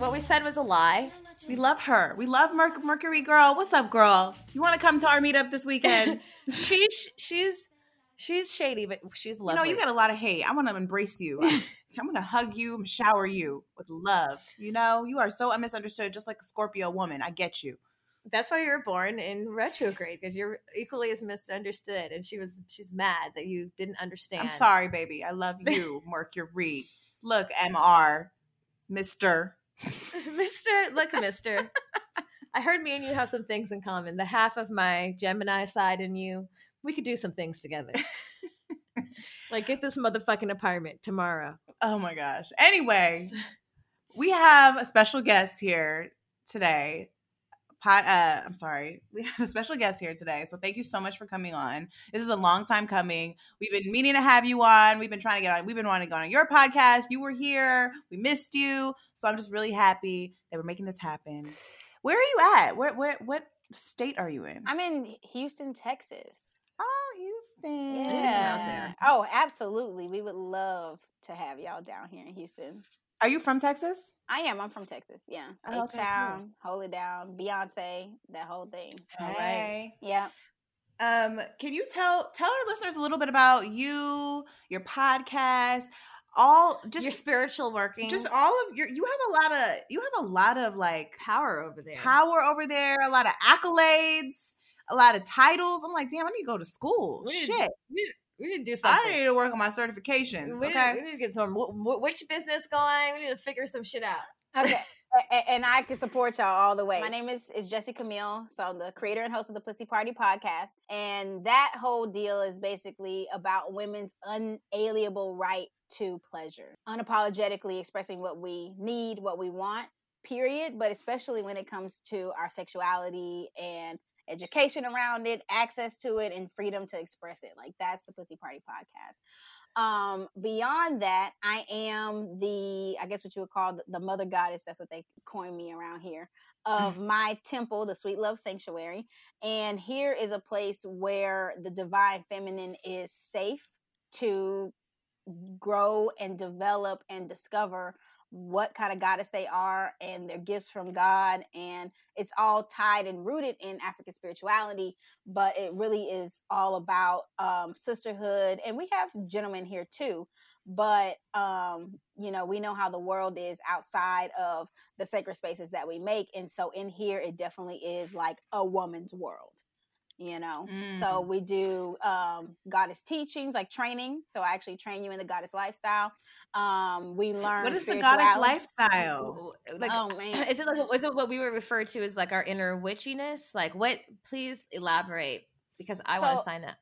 what we said was a lie. We love her. We love Merc- Mercury Girl. What's up, girl? You want to come to our meetup this weekend? she's she's she's shady, but she's lovely. You know, you got a lot of hate. I want to embrace you. I'm, I'm going to hug you, shower you with love. You know, you are so misunderstood, just like a Scorpio woman. I get you. That's why you were born in retrograde because you're equally as misunderstood. And she was she's mad that you didn't understand. I'm sorry, baby. I love you, Mercury. Look, Mr. Mister. Mister, look, Mister. I heard me and you have some things in common. The half of my Gemini side and you, we could do some things together. like get this motherfucking apartment tomorrow. Oh my gosh. Anyway, we have a special guest here today pod, uh, I'm sorry, we have a special guest here today. So thank you so much for coming on. This is a long time coming. We've been meaning to have you on. We've been trying to get on. We've been wanting to go on your podcast. You were here. We missed you. So I'm just really happy that we're making this happen. Where are you at? Where, where, what state are you in? I'm in Houston, Texas. Oh, Houston. Yeah. Oh, absolutely. We would love to have y'all down here in Houston. Are you from Texas? I am. I'm from Texas. Yeah. Oh, H Town, cool. Hold It Down, Beyonce, that whole thing. All right. Yeah. Um, can you tell tell our listeners a little bit about you, your podcast, all just your spiritual working, just all of your. You have a lot of you have a lot of like power over there, power over there, a lot of accolades, a lot of titles. I'm like, damn, I need to go to school. We Shit. Need, we, we need to do something. I need to work on my certifications. We okay, need, we need to get some witch business going. We need to figure some shit out. Okay. and I can support y'all all the way. My name is is Jessie Camille, so I'm the creator and host of the Pussy Party podcast, and that whole deal is basically about women's unalienable right to pleasure, unapologetically expressing what we need, what we want, period. But especially when it comes to our sexuality and education around it, access to it, and freedom to express it. Like that's the Pussy Party podcast. Um, beyond that, I am the, I guess what you would call the, the mother goddess. That's what they coin me around here of my temple, the Sweet Love Sanctuary. And here is a place where the divine feminine is safe to grow and develop and discover what kind of goddess they are and their gifts from God. And it's all tied and rooted in African spirituality, but it really is all about um, sisterhood. And we have gentlemen here too. But, um, you know, we know how the world is outside of the sacred spaces that we make. And so in here, it definitely is like a woman's world you know? Mm. so we do um goddess teachings like training. So i actually train you in the goddess lifestyle. Um we learn what is the goddess lifestyle? Like oh man. is it like is it what we would refer to as like our inner witchiness? Like what please elaborate because i so, want to sign up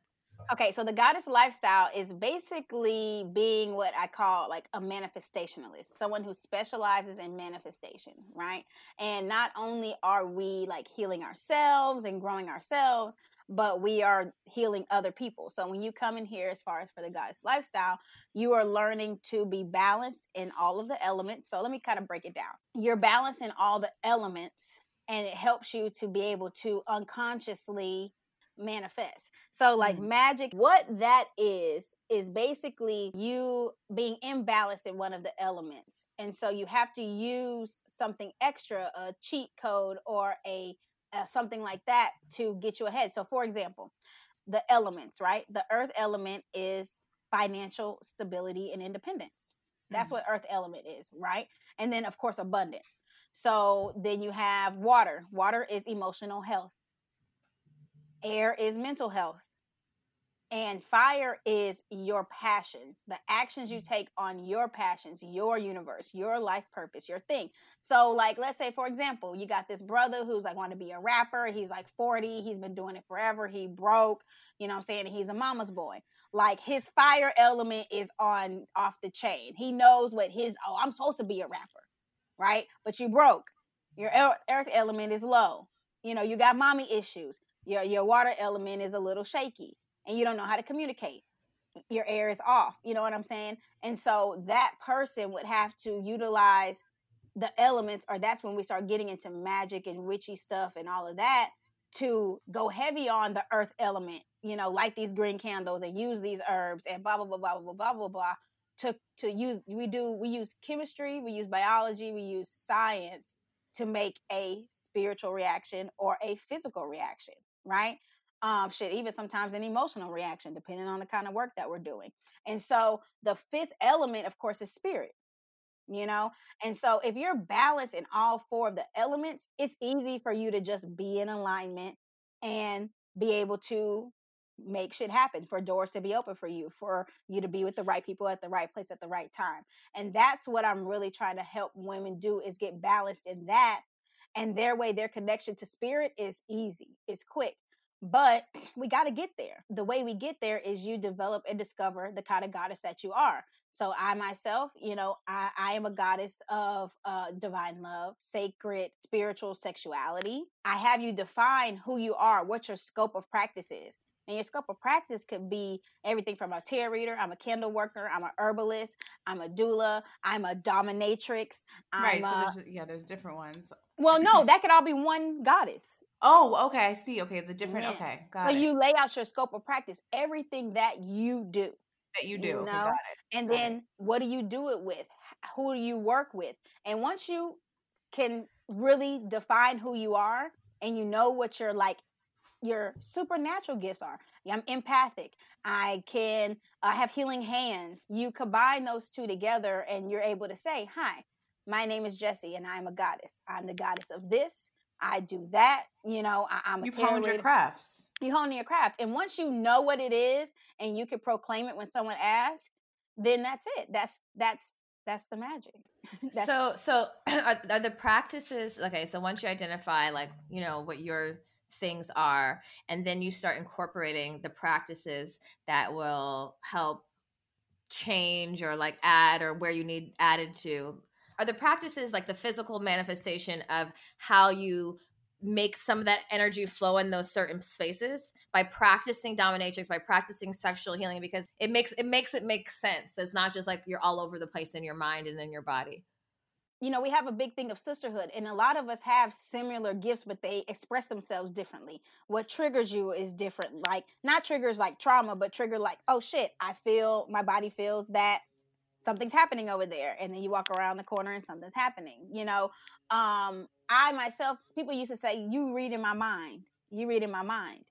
Okay, so the goddess lifestyle is basically being what I call like a manifestationalist, someone who specializes in manifestation, right? And not only are we like healing ourselves and growing ourselves, but we are healing other people. So when you come in here, as far as for the goddess lifestyle, you are learning to be balanced in all of the elements. So let me kind of break it down. You're balanced in all the elements, and it helps you to be able to unconsciously manifest. So, like mm-hmm. magic, what that is, is basically you being imbalanced in one of the elements. And so you have to use something extra, a cheat code or a, a something like that to get you ahead. So, for example, the elements, right? The earth element is financial stability and independence. That's mm-hmm. what earth element is, right? And then, of course, abundance. So then you have water. Water is emotional health. Air is mental health and fire is your passions the actions you mm. take on your passions your universe your life purpose your thing. So like let's say for example you got this brother who's like want to be a rapper he's like 40 he's been doing it forever he broke you know i'm saying he's a mama's boy. Like his fire element is on off the chain. He knows what his oh i'm supposed to be a rapper right? But you broke. Your earth element is low. You know you got mommy issues. Your your water element is a little shaky and you don't know how to communicate your air is off you know what i'm saying? And so that person would have to utilize the elements or that's when we start getting into magic and witchy stuff and all of that to go heavy on the earth element you know light these green candles and use these herbs and blah blah blah blah blah blah blah blah to to use we do we use chemistry we use biology we use science to make a spiritual reaction or a physical reaction right um shit even sometimes an emotional reaction depending on the kind of work that we're doing. And so the fifth element of course is spirit you know? And so if you're balanced in all four of the elements it's easy for you to just be in alignment and be able to make shit happen for doors to be open for you for you to be with the right people at the right place at the right time. And that's what i'm really trying to help women do is get balanced in that. And their way their connection to spirit is easy it's quick but we got to get there the way we get there is you develop and discover the kind of goddess that you are so i myself you know i, I am a goddess of uh, divine love sacred spiritual sexuality i have you define who you are what your scope of practice is and your scope of practice could be everything from a tarot reader, I'm a candle worker, I'm a herbalist, I'm a doula, I'm a dominatrix. I'm right. So a, there's, yeah, there's different ones. Well, no, that could all be one goddess. Oh, okay. I see. Okay, the different. Yeah. Okay, got So it. you lay out your scope of practice, everything that you do. that you do. you okay, know, got it. And Got it. then what do you do it with? Who do you work with? And once you can really define who you are and you know what your like your supernatural gifts are. I'm empathic. I can I have healing hands. You combine those two together and you're able to say, "Hi, my name is Jessie and I'm a goddess. I'm the goddess of this. I do that. You know, I, I'm a tarot honed your reader." crafts. you hone your craft and once you know what it is and you can proclaim it when someone asks then that's it that's that's that's the magic That's- so so are, are the practices okay so once you identify like you know what your things are and then you start incorporating the practices that will help change or like add or where you need added to are the practices like the physical manifestation of how you make some of that energy flow in those certain spaces? By practicing dominatrix by practicing sexual healing because it makes it makes it make sense. It's not just like you're all over the place in your mind and in your body. You know we have a big thing of sisterhood and a lot of us have similar gifts but they express themselves differently. What triggers you is different like not triggers like trauma but trigger like oh shit i feel my body feels that something's happening over there and then you walk around the corner and something's happening you know um i myself people used to say you read in my mind you read in my mind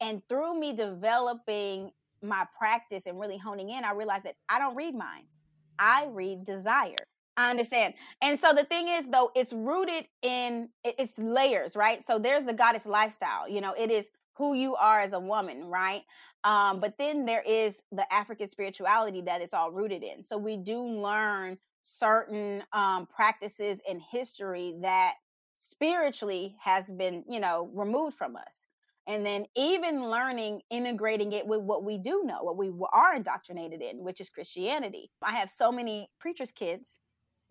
and through me developing my practice and really honing in i realized that i don't read minds i read desire I understand. And so the thing is though, it's rooted in it's layers, right? So there's the goddess lifestyle. You know, it is who you are as a woman, right? Um, but then there is the African spirituality that it's all rooted in. So we do learn certain um practices in history that spiritually has been, you know, removed from us. And then even learning, integrating it with what we do know, what we are indoctrinated in, which is Christianity. I have so many preachers' kids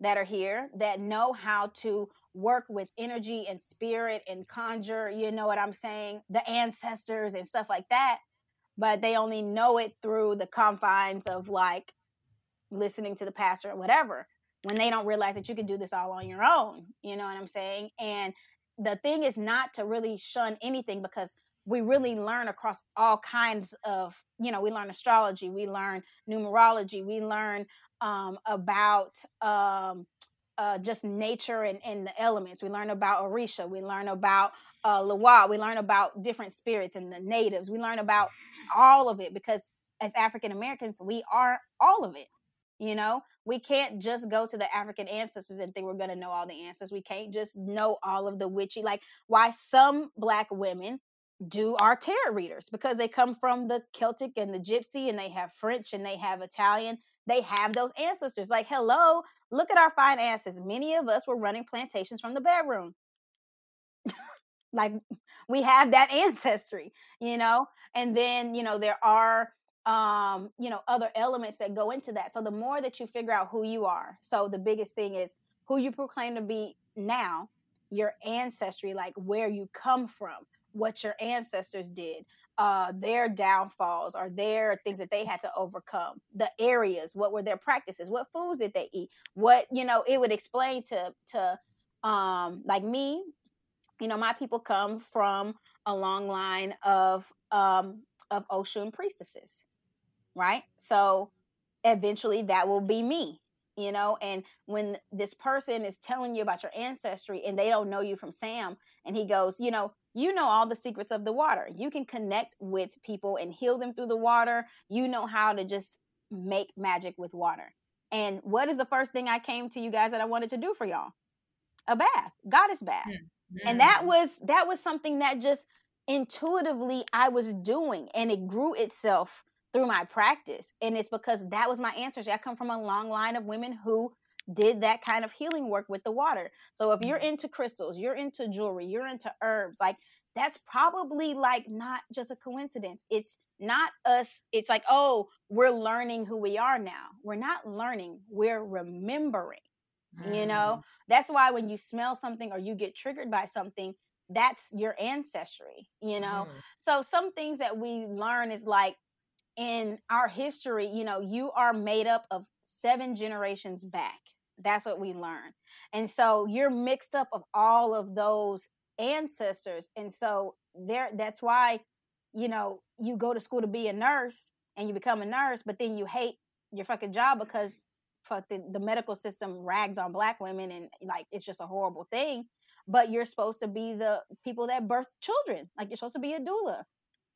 that are here that know how to work with energy and spirit and conjure, you know what I'm saying, the ancestors and stuff like that. But they only know it through the confines of like listening to the pastor or whatever when they don't realize that you can do this all on your own. You know what I'm saying? And the thing is not to really shun anything because we really learn across all kinds of, you know, we learn astrology, we learn numerology, we learn um, about um, uh, just nature and, and the elements. We learn about Orisha. We learn about uh, Lwa. We learn about different spirits and the natives. We learn about all of it because as African Americans, we are all of it. You know, we can't just go to the African ancestors and think we're going to know all the answers. We can't just know all of the witchy, like why some black women do our tarot readers because they come from the Celtic and the Gypsy and they have French and they have Italian. They have those ancestors. Like, hello, look at our fine ancestors. Many of us were running plantations from the bedroom. like, we have that ancestry, you know? And then, you know, there are um you know other elements that go into that so the more that you figure out who you are so the biggest thing is who you proclaim to be now your ancestry like where you come from what your ancestors did uh their downfalls or their things that they had to overcome the areas what were their practices what foods did they eat what you know it would explain to to um like me you know my people come from a long line of um of oshun priestesses right? So eventually that will be me you know and when this person is telling you about your ancestry and they don't know you from sam and he goes you know you know all the secrets of the water. You can connect with people and heal them through the water. You know how to just make magic with water. And what is the first thing i came to you guys that i wanted to do for y'all? A bath. Goddess bath. Mm-hmm. and that was that was something that just intuitively i was doing and it grew itself through my practice. And it's because that was my ancestry i come from a long line of women who did that kind of healing work with the water. So if you're Mm-hmm. into crystals you're into jewelry you're into herbs like that's probably like not just a coincidence. It's not us it's like oh we're learning who we are now. We're not learning we're remembering you know? That's why when you smell something or you get triggered by something that's your ancestry you know? Mm. so some things that we learn is like in our history you know you are made up of seven generations back that's what we learn. And so you're mixed up of all of those ancestors and so there that's why you know you go to school to be a nurse and you become a nurse but then you hate your fucking job because fuck the, the medical system rags on black women and like it's just a horrible thing but you're supposed to be the people that birth children like you're supposed to be a doula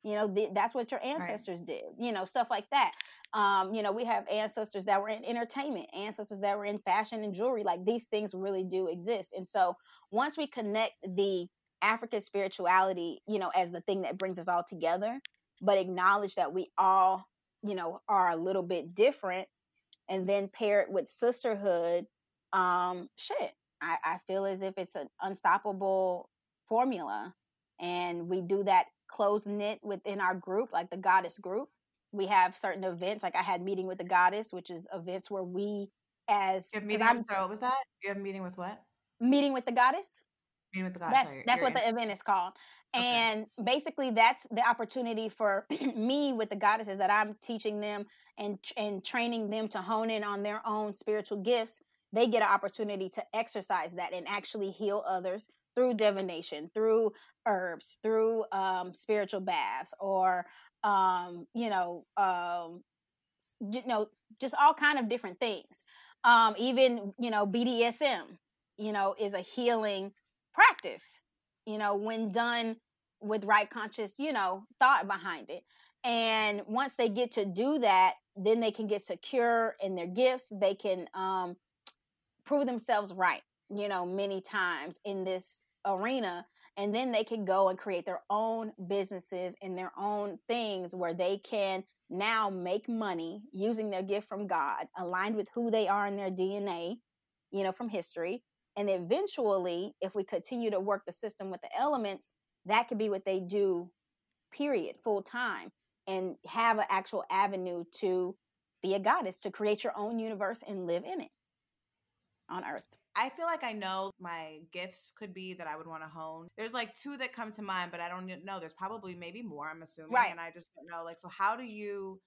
you know th- that's what your ancestors did you know stuff like that. Um you know we have ancestors that were in entertainment ancestors that were in fashion and jewelry like these things really do exist. And so once we connect the african spirituality you know as the thing that brings us all together but acknowledge that we all you know are a little bit different and then pair it with sisterhood um shit i i feel as if it's an unstoppable formula and we do that close knit within our group like the goddess group we have certain events like i had meeting with the goddess which is events where we as You have meeting. i'm with- sorry, what was that? You have meeting with what? meeting with the goddess Meeting with the God. that's sorry, that's what the event is called Okay. and basically that's the opportunity for me with the goddesses that i'm teaching them and and training them to hone in on their own spiritual gifts they get an opportunity to exercise that and actually heal others through divination through herbs through um spiritual baths or um you know um you know just all kind of different things. Um even you know bdsm you know is a healing practice you know when done with right conscious you know thought behind it. And once they get to do that then they can get secure in their gifts. They can um prove themselves right you know many times in this arena and then they can go and create their own businesses and their own things where they can now make money using their gift from God, aligned with who they are in their DNA, you know, from history. And eventually, if we continue to work the system with the elements, that could be what they do, period, full time, and have an actual avenue to be a goddess, to create your own universe and live in it on earth. I feel like I know my gifts could be that I would want to hone. There's like two that come to mind, but I don't know. There's probably maybe more. I'm assuming, Right. And I just don't know. Like, so how do you,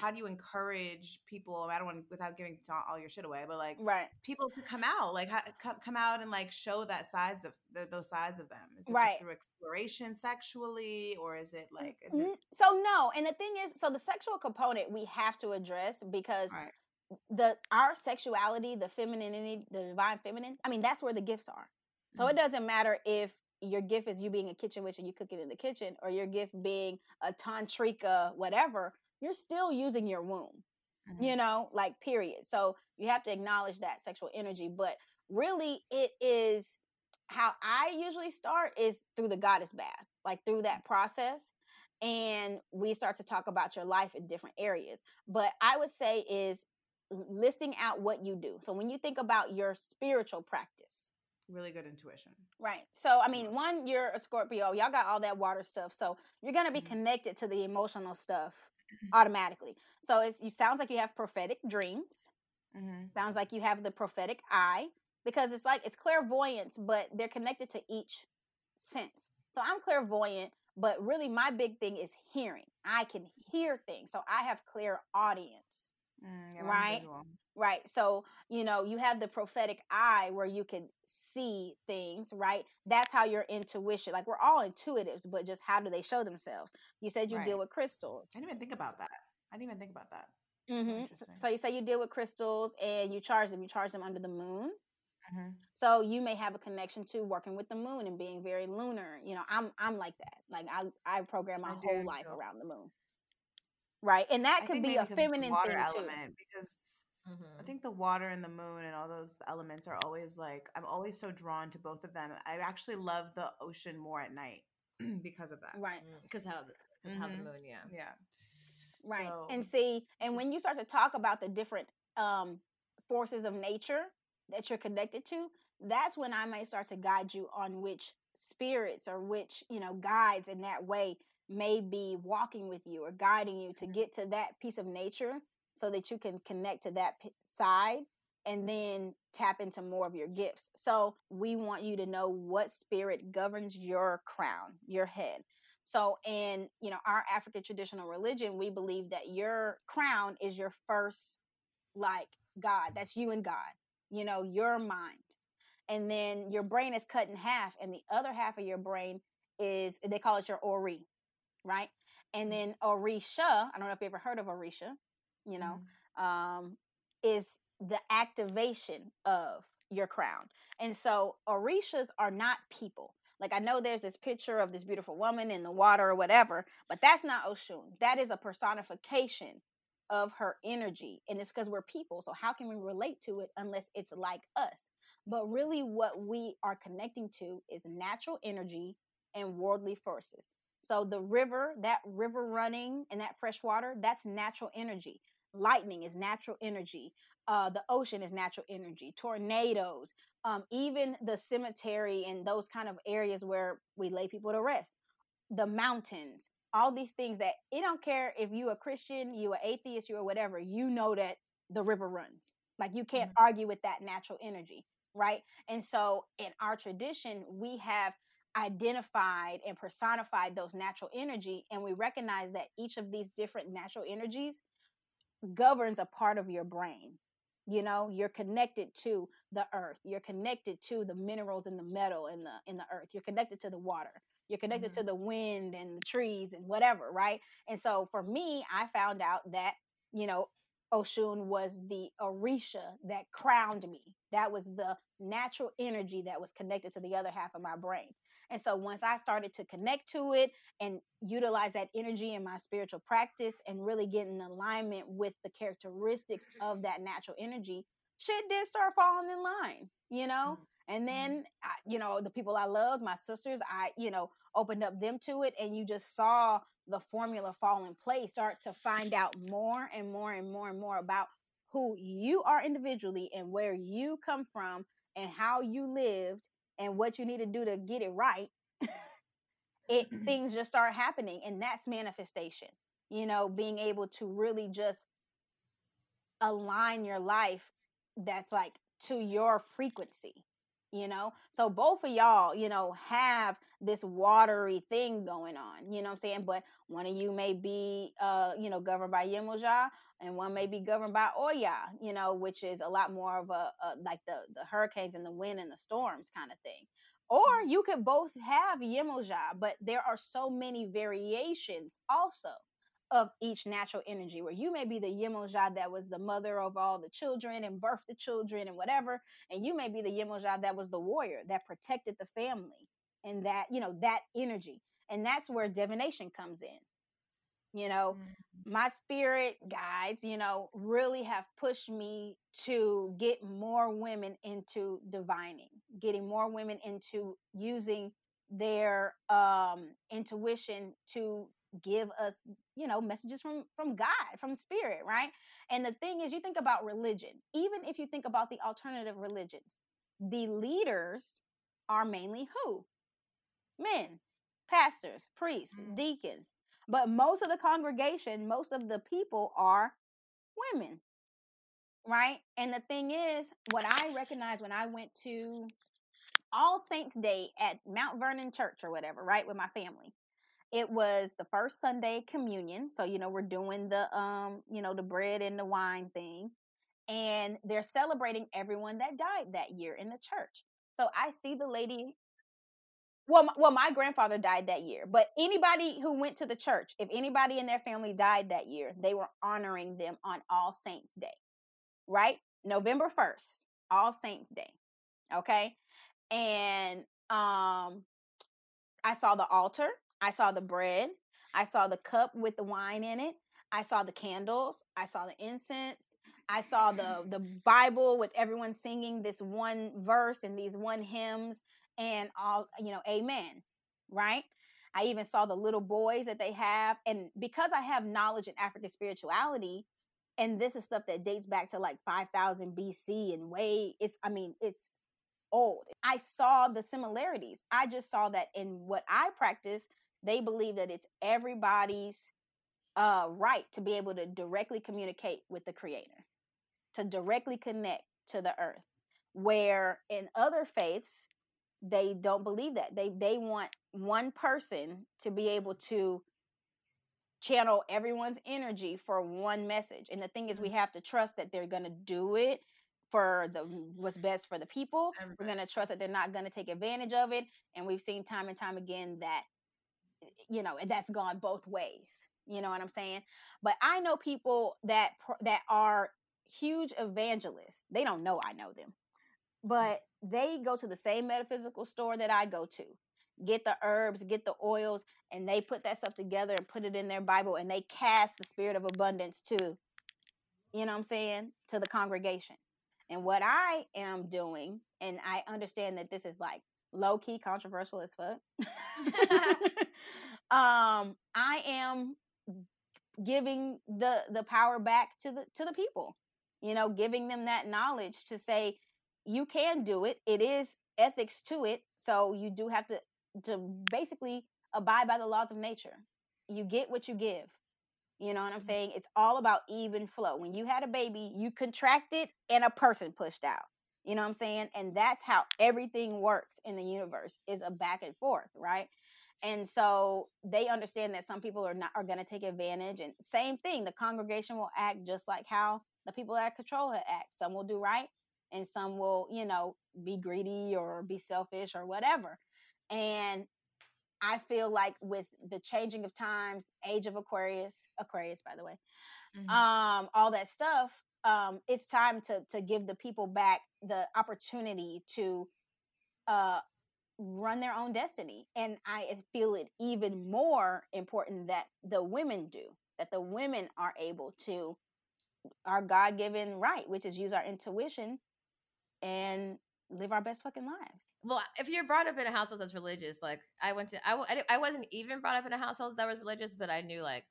how do you encourage people? I don't want without giving all your shit away, but like Right. people to come out, like ha- come come out and like show that sides of th- those sides of them. Is it Right. just through exploration sexually, or is it like is it So no, and the thing is, so the sexual component we have to address because Right. The our sexuality, the femininity, the divine feminine. I mean, that's where the gifts are. So it Mhm. doesn't matter if your gift is you being a kitchen witch and you cooking in the kitchen, or your gift being a tantrika, whatever. You're still using your womb Mhm. you know like period so you have to acknowledge that sexual energy but really it is how i usually start is through the goddess bath like through that process and we start to talk about your life in different areas but i would say is listing out what you do so when you think about your spiritual practice really good intuition? Right. So, I mean, one, you're a Scorpio. Y'all got all that water stuff. So, you're going to be Mhm. connected to the emotional stuff automatically. So, it's, you sounds like you have prophetic dreams. Mm-hmm. Sounds like you have the prophetic eye because it's like it's clairvoyance, but they're connected to each sense. So, I'm clairvoyant, but really my big thing is hearing. I can hear things. So, I have clear audience. Mm, Right. Right. So, you know, you have the prophetic eye where you can see things, right? That's how your intuition, like we're all intuitives, but just how do they show themselves? You said you deal with crystals. I didn't even think about that. I didn't even think about that. hmm interesting. So you say you deal with crystals and you charge them. You charge them under the moon. Mhm. So you may have a connection to working with the moon and being very lunar. You know, I'm I'm like that. Like I I program my I whole do life too. around the moon. Right. And that I could be maybe a 'cause of the feminine water thing too. element because I Mhm. think the water and the moon and all those elements are always like I'm always so drawn to both of them. I actually love the ocean more at night because of that. Right. Because how the because how the Mhm. moon, yeah. Yeah. Right. So- And see, and when you start to talk about the different um forces of nature that you're connected to, that's when I may start to guide you on which spirits or which, you know, guides in that way may be walking with you or guiding you to mm-hmm. get to that piece of nature so that you can connect to that p- side and mm-hmm. then tap into more of your gifts. So, we want you to know what spirit governs your crown, your head. So in, you know, our African traditional religion, we believe that your crown is your first like God. That's you and God. You know, your mind. And then your brain is cut in half and the other half of your brain is they call it your ori, right? And then Orisha, I don't know if you ever heard of Orisha, you know, um, is the activation of your crown. And so Orishas are not people. Like I know there's this picture of this beautiful woman in the water or whatever, but that's not Oshun. That is a personification of her energy. And it's because we're people. So how can we relate to it unless it's like us? But really what we are connecting to is natural energy and worldly forces. So the river, that river running and that fresh water, that's natural energy. Lightning is natural energy. Uh, the ocean is natural energy. Tornadoes, um, even the cemetery and those kind of areas where we lay people to rest. The mountains, all these things that it don't care if you a Christian, you an atheist, you or whatever. You know that the river runs. Like you can't argue with that natural energy, right? And so in our tradition, we have identified and personified those natural energy and we recognize that each of these different natural energies governs a part of your brain. You know you're connected to the earth you're connected to the minerals in the metal in the in the earth you're connected to the water you're connected to mm-hmm. the wind and the trees and whatever right? And so for me i found out that you know oshun was the orisha that crowned me that was the natural energy that was connected to the other half of my brain and so once I started to connect to it and utilize that energy in my spiritual practice and really get in alignment with the characteristics of that natural energy, shit did start falling in line, you know? Mm-hmm. And mm-hmm. then, I, you know, the people I loved, my sisters, I, you know, opened up them to it. And you just saw the formula fall in place, start to find out more and more and more and more about who you are individually and where you come from and how you lived and what you need to do to get it right it mm-hmm. things just start happening and that's manifestation you know being able to really just align your life that's like to your frequency you know? So both of y'all you know have this watery thing going on you know what i'm saying? But one of you may be uh you know governed by yemoja and one may be governed by oya you know which is a lot more of a, a like the the hurricanes and the wind and the storms kind of thing. Or you could both have yemoja but there are so many variations also of each natural energy where you may be the yemoja that was the mother of all the children and birthed the children and whatever and you may be the yemoja that was the warrior that protected the family and that you know that energy and that's where divination comes in. You know my spirit guides you know really have pushed me to get more women into divining getting more women into using their um intuition to give us you know messages from from god from spirit right? And the thing is you think about religion. Even if you think about the alternative religions the leaders are mainly who men pastors priests Mhm. deacons but most of the congregation most of the people are women right and the thing is what i recognized when i went to all saints day at mount vernon church or whatever right with my family it was the first sunday communion so you know we're doing the um you know the bread and the wine thing and they're celebrating everyone that died that year in the church so i see the lady well, my, well, my grandfather died that year, but anybody who went to the church, if anybody in their family died that year, they were honoring them on All Saints Day, right? November 1st, All Saints Day. Okay. And um I saw the altar, I saw the bread, I saw the cup with the wine in it, I saw the candles, I saw the incense, I saw the the Bible with everyone singing this one verse and these one hymns and all you know amen right? I even saw the little boys that they have and because i have knowledge in african spirituality and this is stuff that dates back to like 5000 bc and way it's i mean it's old. I saw the similarities. I just saw that in what i practice they believe that it's everybody's uh, right to be able to directly communicate with the creator to directly connect to the earth where in other faiths they don't believe that they they want one person to be able to channel everyone's energy for one message and the thing is we mm-hmm. have to trust that they're going to do it for the what's best for the people we're going to trust that they're not going to take advantage of it and we've seen time and time again that you know and that's gone both ways you know what i'm saying but i know people that that are huge evangelists they don't know i know them. But they go to the same metaphysical store that I go to, get the herbs, get the oils, and they put that stuff together and put it in their Bible and they cast the spirit of abundance to, you know what I'm saying, to the congregation. And what I am doing, and I understand that this is like low key controversial as fuck. um, I am giving the the power back to the to the people you know giving them that knowledge to say you can do it. It is ethics to it. So you do have to to basically abide by the laws of nature. You get what you give. You know what I'm mm-hmm. saying? It's all about even flow. When you had a baby, you contracted and a person pushed out. You know what I'm saying? And that's how everything works in the universe is a back and forth, right? And so they understand that some people are not are going to take advantage and same thing, the congregation will act just like how the people that control it act. Some will do right, and some will, you know, be greedy or be selfish or whatever. And I feel like with the changing of times, age of Aquarius, Aquarius, by the way, mm-hmm. um, all that stuff, um, it's time to to give the people back the opportunity to uh, run their own destiny. And I feel it even more important that the women do, that the women are able to our God given right, which is use our intuition and live our best fucking lives. Well, if you're brought up in a household that's religious, like I went to, I, I wasn't even brought up in a household that was religious, but I knew like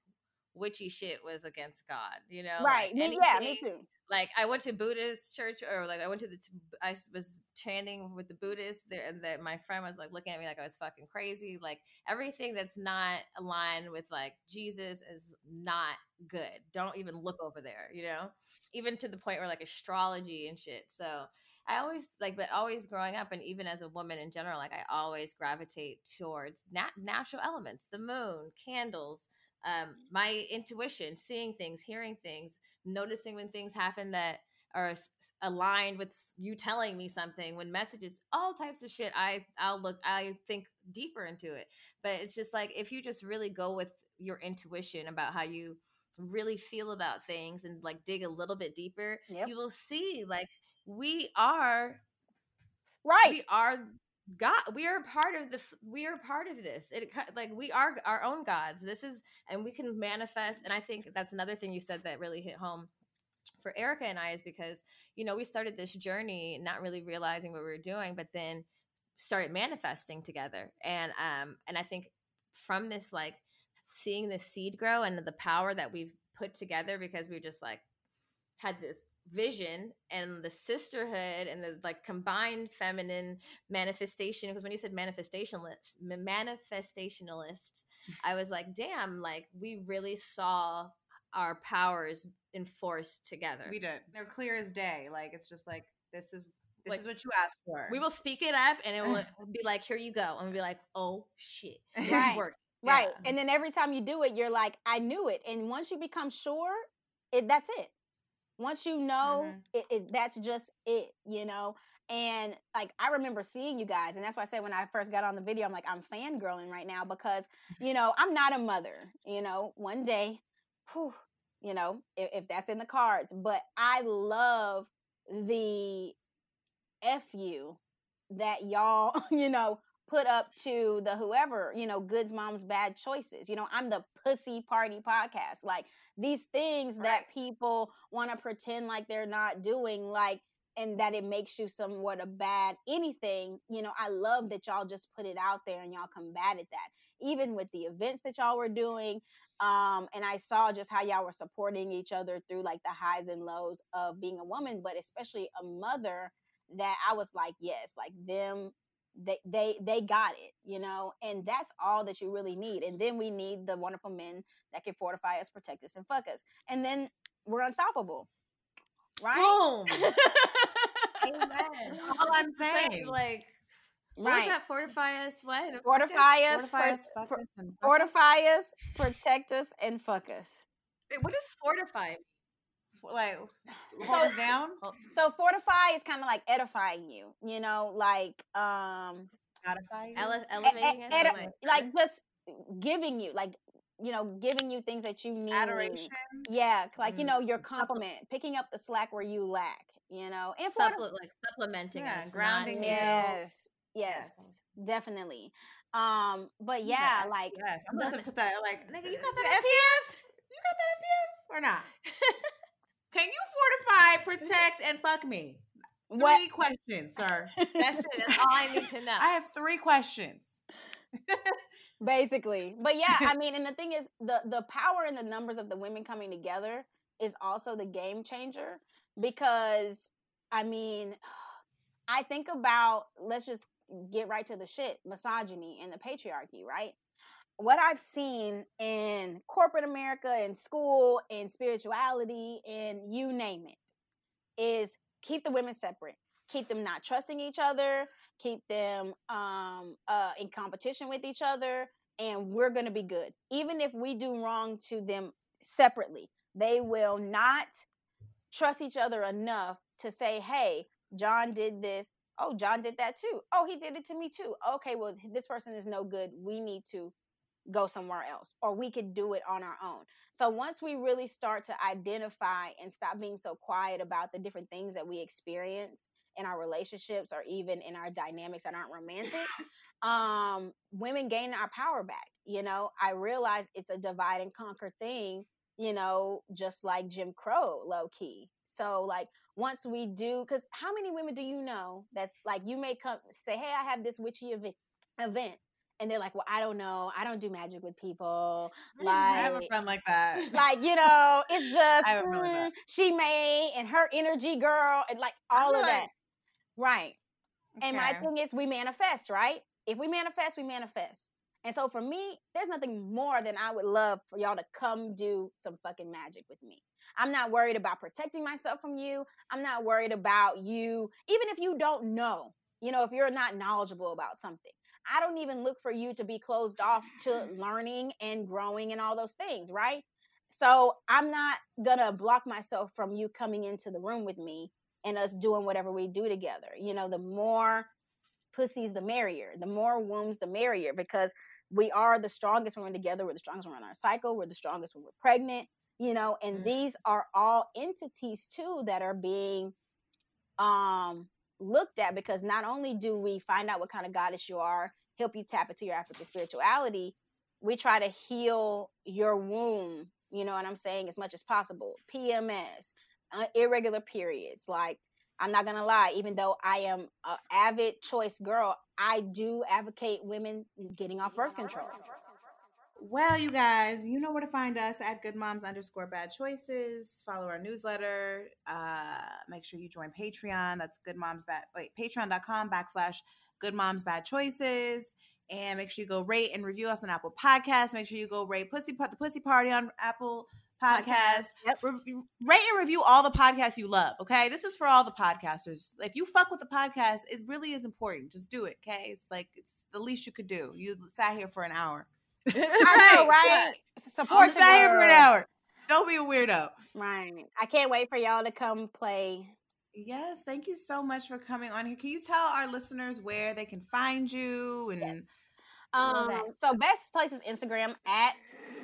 witchy shit was against God, you know? Right. Like anything, yeah, me too. Like I went to Buddhist church or like I went to the, I was chanting with the Buddhists there and that my friend was like looking at me like I was fucking crazy. Like everything that's not aligned with like Jesus is not good. Don't even look over there, you know? Even to the point where like astrology and shit. So I always like, but always growing up, and even as a woman in general, like I always gravitate towards nat- natural elements, the moon, candles, um, my intuition, seeing things, hearing things, noticing when things happen that are aligned with you telling me something when messages all types of shit i i'll look i think deeper into it but it's just like if you just really go with your intuition about how you really feel about things and like dig a little bit deeper yep. you will see like we are right. we are god we are part of the we are part of this it like we are our own gods this is and we can manifest and i think that's another thing you said that really hit home for erica and i is because you know we started this journey not really realizing what we were doing but then started manifesting together and um and i think from this like seeing the seed grow and the power that we've put together because we just like had this vision and the sisterhood and the like combined feminine manifestation because when you said manifestationalist manifestationalist i was like damn like we really saw our powers enforced together. We did. They're clear as day. Like it's just like this is this like, is what you asked for. we will speak it up and it will be like here you go and we'll be like oh shit. This right. worked right. Yeah. and then every time you do it you're like i knew it. And once you become sure it that's it Once you know, Mhm. it, it that's just it, you know. And like I remember seeing you guys, and that's why I said when I first got on the video, I'm like I'm fangirling right now because you know I'm not a mother. You know, one day, whew, you know, if, if that's in the cards, but I love the fu that y'all, you know, put up to the whoever, you know, goods moms bad choices. You know, I'm the pussy party podcast. Like these things that people want to pretend like they're not doing like and that it makes you somewhat a bad anything. You know, I love that y'all just put it out there and y'all combated that. Even with the events that y'all were doing, um and I saw just how y'all were supporting each other through like the highs and lows of being a woman, but especially a mother that I was like, yes, like them they they they got it you know and that's all that you really need and then we need the wonderful men that can fortify us protect us and fuck us and then we're unstoppable right Boom. Amen. all I'm Just to say, saying. like, what was right that? Fortify us. What? fortify us Fortify us, fuck for- us, and us. fortify us protect us and fuck us Wait, what does fortify? Like hold us down, so fortify is kind of like edifying you you know like um modify. Ele- elevating e- us? edi- like, like just giving you like you know giving you things that you need adoration. Yeah, like you Mm, know, your supple- compliment, picking up the slack where you lack, you know, and forti- supple- like supplementing Yeah, us, grounding not you. yes, yes, Yes. definitely. Um, but yeah, Yeah, like Yeah, I'm about to put that like, nigga, you got that FPF? You got that FPF or not? Can you fortify, protect, and fuck me? Three what? questions, sir. That's it. That's all I need to know. I have three questions. Basically, but yeah, I mean, and the thing is, the the power and the numbers of the women coming together is also the game changer because I mean, I think about let's just get right to the shit, misogyny and the patriarchy, right? What I've seen in corporate America, in school, in spirituality, and you name it, is keep the women separate, keep them not trusting each other, keep them um uh in competition with each other and we're going to be good. Even if we do wrong to them separately they will not trust each other enough to say hey john did this. Oh john did that too. Oh he did it to me too. Okay well this person is no good. We need to go somewhere else or we could do it on our own. So once we really start to identify and stop being so quiet about the different things that we experience in our relationships or even in our dynamics that aren't romantic um women gain our power back you know? I realize it's a divide and conquer thing you know just like jim crow low key so like once we do because how many women do you know that's like you may come say hey i have this witchy event event and they're like well i don't know i don't do magic with people Like, I have a friend like that. like you know it's just I have a mm, she may and her energy girl and like I'm all of like, that right and my thing is, we manifest, right? If we manifest, we manifest. And so for me, there's nothing more than I would love for y'all to come do some fucking magic with me. I'm not worried about protecting myself from you. I'm not worried about you, even if you don't know, you know, if you're not knowledgeable about something. I don't even look for you to be closed off to learning and growing and all those things, right? So I'm not gonna block myself from you coming into the room with me and us doing whatever we do together. You know, the more pussies, the merrier. The more wombs, the merrier, because we are the strongest when we're together. We're the strongest when we're on our cycle. We're the strongest when we're pregnant. You know, and Mhm. these are all entities too that are being um looked at because not only do we find out what kind of goddess you are, help you tap into your African spirituality, we try to heal your womb, you know what I'm saying, as much as possible. PMS, uh, irregular periods. Like, I'm not gonna lie, even though I am an avid choice girl, I do advocate women getting off birth control. Well, you guys, you know where to find us at Good Moms underscore Bad Choices. Follow our newsletter. Uh, make sure you join Patreon. That's Good Moms Bad. Wait, Patreon.com backslash Good Moms Bad Choices. And make sure you go rate and review us on Apple Podcasts. Make sure you go rate Pussy the Pussy Party on Apple Podcasts. Yep. Re- rate and review all the podcasts you love. Okay, this is for all the podcasters. If you fuck with the podcast, it really is important. Just do it. Okay, it's like it's the least you could do. You sat here for an hour. I know, right? You Support your sat here for an hour. Don't be a weirdo. Right. I can't wait for y'all to come play. Yes, thank you so much for coming on here. Can you tell our listeners where they can find you and Yes. Um, so best place is Instagram at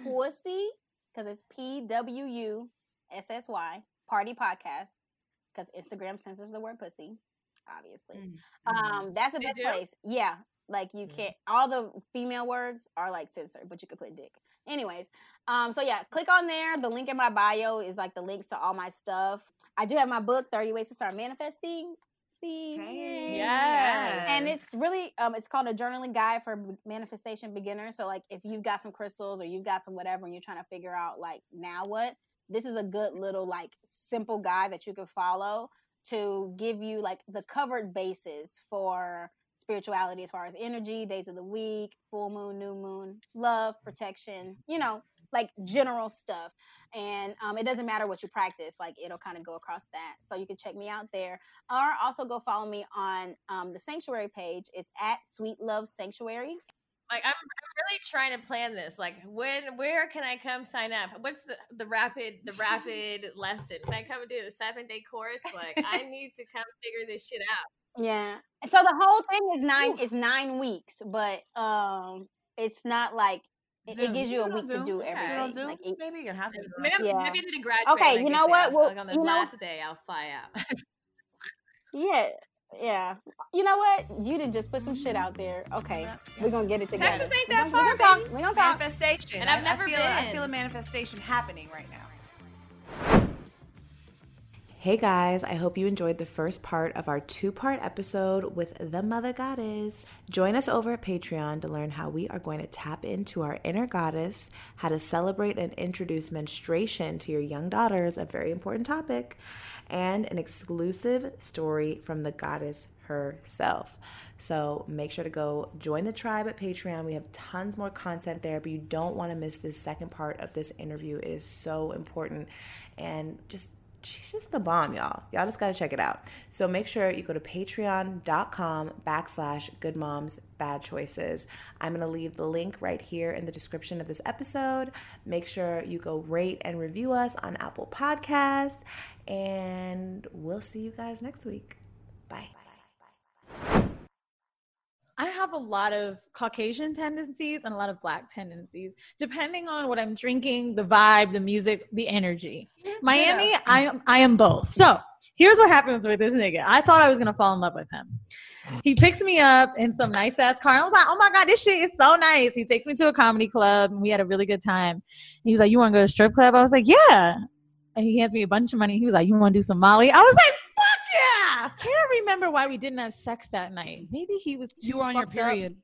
Pussy because it's P W U S S Y Party Podcast because Instagram censors the word pussy, obviously. Mm, mhm. Um, that's the They best do? place. Yeah, like you Mm. can't. All the female words are like censored, but you could put dick. Anyways, um, so yeah, click on there. The link in my bio is like the links to all my stuff. I do have my book, Thirty Ways to Start Manifesting. See, Hey, Yes. and it's really um, it's called a journaling guide for manifestation beginners. So like, if you've got some crystals or you've got some whatever, and you're trying to figure out like now what, this is a good little like simple guide that you can follow to give you like the covered bases for spirituality as far as energy, days of the week, full moon, new moon, love, protection, you know, like general stuff. And um, it doesn't matter what you practice, like it'll kind of go across that. So you can check me out there. Or also go follow me on um, the Sanctuary page. It's at Sweet Love Sanctuary. Like I'm, I'm really trying to plan this. Like when, where can I come sign up? What's the the rapid the rapid lesson? Can I come and do the seven day course? Like I need to come figure this shit out. Yeah. So the whole thing is nine is nine weeks, but um it's not like it, it gives you a week to Zoom. do Do everything. on Zoom? Like, it- Maybe you're gonna have to. do it Maybe, Yeah. maybe I need to graduate. Okay, like you know what? Well, like on the you know- last day, I'll fly out. yeah. Yeah. You know what? You did just put some shit out there. Okay. Yeah. We're gonna get it together. Texas ain't We that gonna- far, we gonna talk. baby. We gonna talk. manifestation. And I've I- never I feel, I feel a manifestation happening right now. Hey guys, I hope you enjoyed the first part of our two part episode with the Mother Goddess. Join us over at Patreon to learn how we are going to tap into our inner goddess, how to celebrate and introduce menstruation to your young daughters, a very important topic, and an exclusive story from the goddess herself. So make sure to go join the tribe at Patreon. We have tons more content there, but you don't want to miss this second part of this interview. It is so important and just she's just the bomb, y'all. Y'all just gotta check it out. So make sure you go to patreon.com backslash good moms bad choices. I'm gonna leave the link right here in the description of this episode. Make sure you go rate and review us on Apple Podcasts, and we'll see you guys next week. Bye. I have a lot of Caucasian tendencies and a lot of black tendencies, depending on what I'm drinking, the vibe, the music, the energy. Miami, I am I am both. So here's what happens with this nigga. I thought I was gonna fall in love with him. He picks me up in some nice ass car. I was like, oh my god, this shit is so nice. He takes me to a comedy club and we had a really good time. He was like, you want to go to a strip club? I was like, yeah. And he hands me a bunch of money. He was like, you want to do some Molly? I was like, fuck yeah. Can't remember why we didn't have sex that night. Maybe he was too You were on your fucked up. period.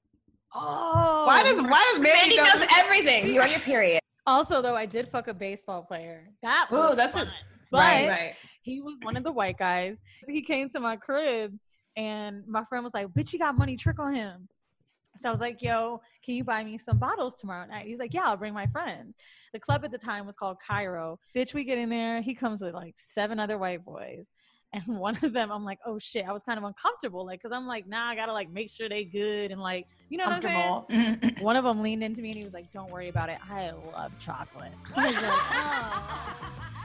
Oh. Why does why does Mandy, Mandy know knows everything. You're on your period. Also, though, I did fuck a baseball player. That Ooh, was that's a- fun. But right, right. he was one of the white guys. He came to my crib, and my friend was like, "Bitch, you got money? Trick on him." So I was like, "Yo, can you buy me some bottles tomorrow night?" He's like, "Yeah, I'll bring my friends." The club at the time was called Cairo. Bitch, we get in there. He comes with like seven other white boys. And one of them, I'm like, oh shit, I was kind of uncomfortable, like, cause I'm like, nah, I gotta like make sure they good and like, you know what I'm saying? Mm-hmm. One of them leaned into me and he was like, "Don't worry about it. I love chocolate." I was like, "Oh."